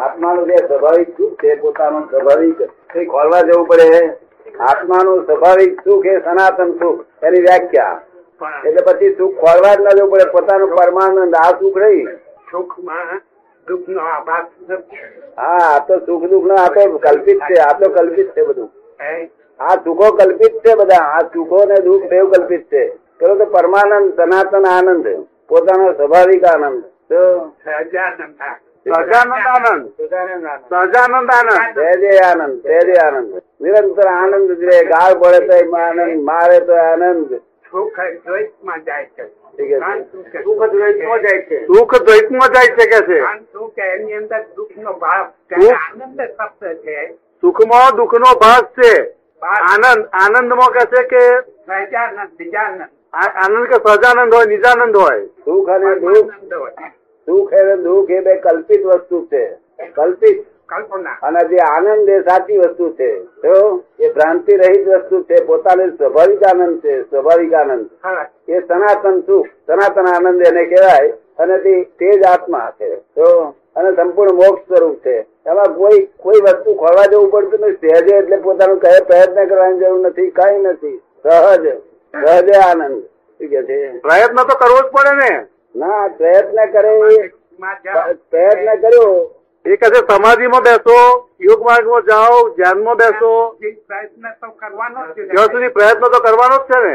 આત્માનું જે સ્વાભાવિક સુખ છે પોતાનું સ્વાભાવિક કઈ ખોલવા જવું પડે આત્માનું સ્વાભાવિક સુખ એ સનાતન સુખ એની વ્યાખ્યા. એટલે પછી સુખ ખોલવા જ ના જવું પડે પોતાનું પરમાનંદ આ સુખ રહી. સુખમાં હા આ તો સુખ દુઃખ નો આ તો કલ્પિત છે આ તો કલ્પિત છે બધું. આ સુખો કલ્પિત છે બધા આ સુખો ને દુઃખ દેવ કલ્પિત છે. પેલો તો પરમાનંદ સનાતન આનંદ પોતાનો સ્વાભાવિક આનંદ. તો? સહજાનંદ સહજાનંદ આનંદ સહજાનંદ આનંદ સહેજે આનંદ સહેજે આનંદ નિરંતર આનંદ જ રહે ગાળ પડે તો આનંદ મારે તો આનંદ સુખ દ્વૈતમાં જાય છે સુખ દ્વૈતમાં જાય છે સુખ દ્વૈતમાં જાય છે કે છે સુખ એની અંદર દુઃખનો ભાવ આનંદ શબ્દ છે સુખમાં ભાસ આનંદમાં કે છે કે સહજાનંદ આનંદ કે સહજાનંદ હોય નિજાનંદ હોય સુખ અને દુઃખ હોય. સુખ અને દુઃખ એ બે કલ્પિત વસ્તુ છે. કલ્પિત. અને જે આનંદ એ સાચી વસ્તુ છે. તો એ ભ્રાંતિ રહિત વસ્તુ છે. પોતાને સ્વાભાવિક આનંદ છે. સ્વાભાવિક આનંદ. એ સનાતન સુખ સનાતન આનંદ એને કહેવાય. અને તે તે જ આત્મા છે. તો અને સંપૂર્ણ મોક્ષ સ્વરૂપ છે. એમાં કોઈ કોઈ વસ્તુ ખોલવા જવું પડતું નથી. સહેજે એટલે પોતાનું કહે પ્રયત્ન કરવાની જરૂર નથી. કઈ નથી. સહજ. સહજ આનંદ. શું કે છે? પ્રયત્ન તો કરવો જ પડે ને. ના પ્રયત્ન કરે. પ્રયત્ન કર્યો. એ કહે છે સમાધિમાં બેસો યોગ માર્ગમાં જાઓ ધ્યાનમાં બેસો. પ્રયત્ન તો કરવાનો જ છે. ત્યાં સુધી પ્રયત્ન તો કરવાનો જ છે ને.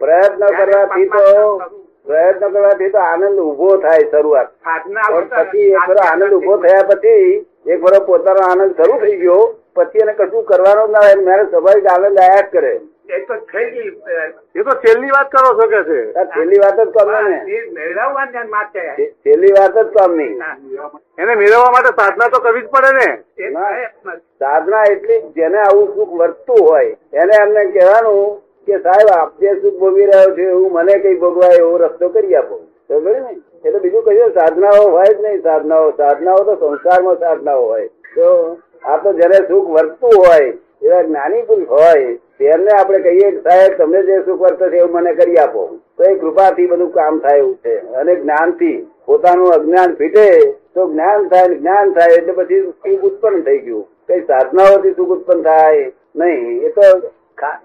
પ્રયત્ન કરવાથી તો પ્રયત્ન કરવાથી તો આનંદ ઊભો થાય શરૂઆત. પછી એક વાર આનંદ ઊભો થયા પછી એક વાર પોતાનો આનંદ શરૂ થઈ ગયો. પછી એને કશું કરવાનો ના મેરે મારે સ્વાભાવિક આનંદ આયા જ કરે એ તો છેલ્લી વાત કરો છો કે છે? છેલ્લી વાત જ કામ ને. માટે છેલ્લી વાત જ કામ નહીં એને મેળવવા માટે સાધના તો કરવી જ પડે ને. સાધના એટલી જેને આવું સુખ વર્તતું હોય એને એમને કહેવાનું કે સાહેબ આપ જે સુખ ભોગવી રહ્યો છે એવું મને કઈ ભોગવાય એવો રસ્તો કરી આપો. સમજે ને? એટલે બીજું કહીએ સાધનાઓ હોય જ નહીં સાધનાઓ. સાધનાઓ તો સંસારમાં સાધનાઓ હોય. તો આ તો જેને સુખ વર્તતું હોય એવા જ્ઞાની પુરુષ હોય તેમને આપણે કહીએ કે સાહેબ તમને જે સુખ વર્તે છે એવું મને કરી આપો. તો એ કૃપાથી બધું કામ થાય એવું છે. અને જ્ઞાનથી પોતાનું અજ્ઞાન ફીટે તો જ્ઞાન થાય જ્ઞાન થાય એટલે પછી સુખ ઉત્પન્ન થઈ ગયું. કઈ સાધનાઓથી સુખ ઉત્પન્ન થાય નહીં. એ તો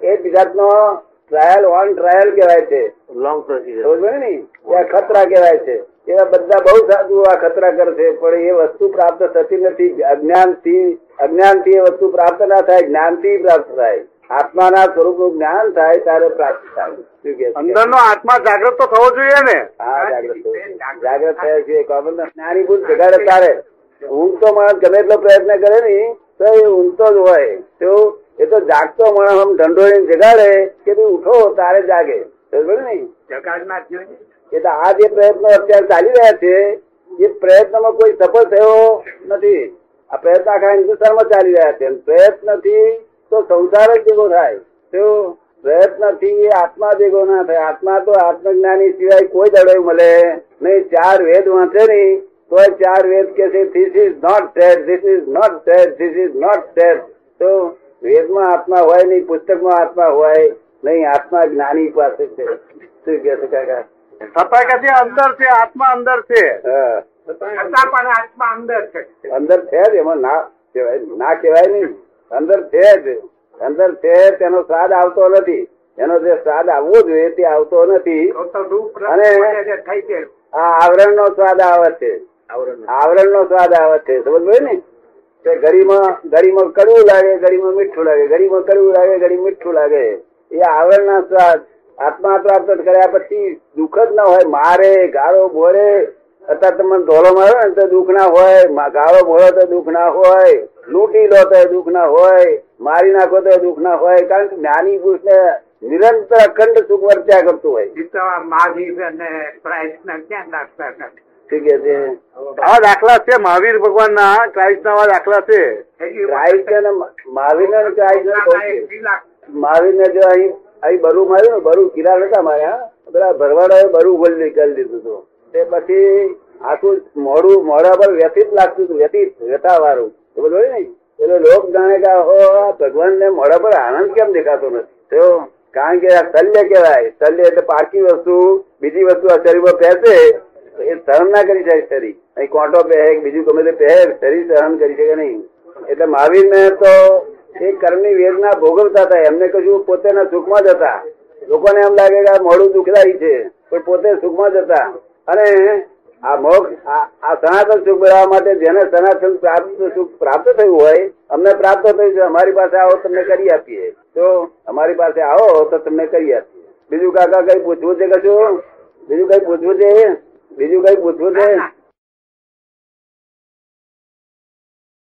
એ એક જાતનો ટ્રાયલ ઓન ટ્રાયલ કહેવાય છે. લોંગ પ્રોસીજર ને એ ખતરા કહેવાય છે. એવા બધા બહુ સાધુઓ આ ખતરા કરશે પણ એ વસ્તુ પ્રાપ્ત થતી નથી. અજ્ઞાનથી અજ્ઞાનથી એ વસ્તુ પ્રાપ્ત ના થાય જ્ઞાનથી પ્રાપ્ત થાય. આત્માના સ્વરૂપનું જ્ઞાન થાય ત્યારે પ્રાપ્ત થાય. અંદર નો આત્મા જાગૃત તો થવો જોઈએ ને. હા જાગૃત થવું. જાગૃત થયા. છે કોમન જ્ઞાની ભૂલ જગાડે તારે ઊંઘ તો માણસ ગમે એટલો પ્રયત્ન કરે ને તો એ ઊંઘતો જ હોય. તો એ તો જાગતો માણસ આમ ઢંઢોળીને જગાડે કે ભાઈ ઉઠો તારે જાગે. ને? જગાડનાર જોઈએ. આ જે પ્રયત્નો અત્યારે ચાલી રહ્યા છે એ પ્રયત્નમાં કોઈ સફળ થયો નથી. આ પ્રયત્ન આખા હિન્દુસ્તાનમાં ચાલી રહ્યા છે. પ્રયત્નથી તો સંસાર જ ભેગો થાય. તો પ્રયત્નથી આત્મા ભેગો ના થાય. આત્મા તો આત્મજ્ઞાની સિવાય કોઈ દડો મળે નહીં. ચાર વેદ વાંચે નહીં તો ચાર વેદ કે છે this is not said this is not said this is not said તો વેદમાં આત્મા હોય નહીં પુસ્તકમાં આત્મા હોય નહીં. આત્મા જ્ઞાની પાસે છે. શું કે છે કાકા? છતાં કે છે અંદર છે આત્મા અંદર છે. છતાં પણ આત્મા અંદર છે. અંદર છે જ એમાં ના કહેવાય ના કહેવાય નહીં. અંદર છે જ. અંદર છે તેનો સ્વાદ આવતો નથી. એનો જે સ્વાદ આવવો જોઈએ તે આવતો નથી. અને- આ આવરણ નો સ્વાદ આવે છે. આવરણ નો સ્વાદ આવે છે. સમજ ભાઈ ને? તે ગરીમાં ગરીમાં કડવું લાગે ગરીમાં મીઠું લાગે. ગરીમાં કડવું લાગે ગરી મીઠું લાગે. એ આવરણ ના સ્વાદ આત્મા પ્રાપ્ત કર્યા પછી દુઃખ જ ના હોય. મારે ગાળો બોરે. અત્યારે તમને ધોલો મારો ને તો દુઃખ ના હોય. ગાળો બોલો તો દુઃખ ના હોય. લૂંટી લો તો દુઃખ ના હોય મારી નાખો તો દુઃખ ના હોય કારણ કે જ્ઞાની પુરુષ ને નિરંતર અખંડ સુખ વર્ત્યા કરતું હોય. મહાવીર અને ક્યાં દાખલા નથી છે? આવા દાખલા છે મહાવીર ભગવાન ના ક્રાઇસ્ટ ના દાખલા છે. ક્રાઇસ્ટ અને મહાવીર ને ક્રાઇસ્ટ મહાવીર ને જો અહીં અહીં બરું માર્યું ને બરું કિલ્લા નતા માર્યા પેલા ભરવાડા બરું ગોલ્ડી કરી દીધું હતું. તે પછી આખું મોડું મોડા પર વ્યથિત લાગતું હતું વ્યથિત વ્યથા વાળું એટલે લોક જાણે કે હો ભગવાન ને મોડા પર આનંદ કેમ દેખાતો નથી? તો કારણ કે આ શલ્ય કહેવાય. શલ્ય એટલે પારકી વસ્તુ, બીજી વસ્તુ આ શરીરમાં પહેરશે એ સહન ના કરી શકે શરીર. અહીં કોટો પહેરે, બીજું ગમે તે પહેર, શરીર સહન કરી શકે નહીં. એટલે મહાવીર ને તો એ કર્મની વેદના ભોગવતા હતા. એમને કશું પોતેના સુખમાં જ હતા. લોકોને એમ લાગે કે આ મોડું દુઃખદાયી છે, પણ પોતે સુખમાં જ હતા. અને આ મોક્ષ, આ સનાતન સુખ મેળવવા માટે જેને સનાતન પ્રાપ્ત સુખ પ્રાપ્ત થયું હોય, અમને પ્રાપ્ત થયું છે, અમારી પાસે આવો તમને કરી આપીએ. તો અમારી પાસે આવો તો તમને કરી આપીએ. બીજું કાકા કઈ પૂછવું છે કશું? બીજું કઈ પૂછવું છે? બીજું કઈ પૂછવું છે?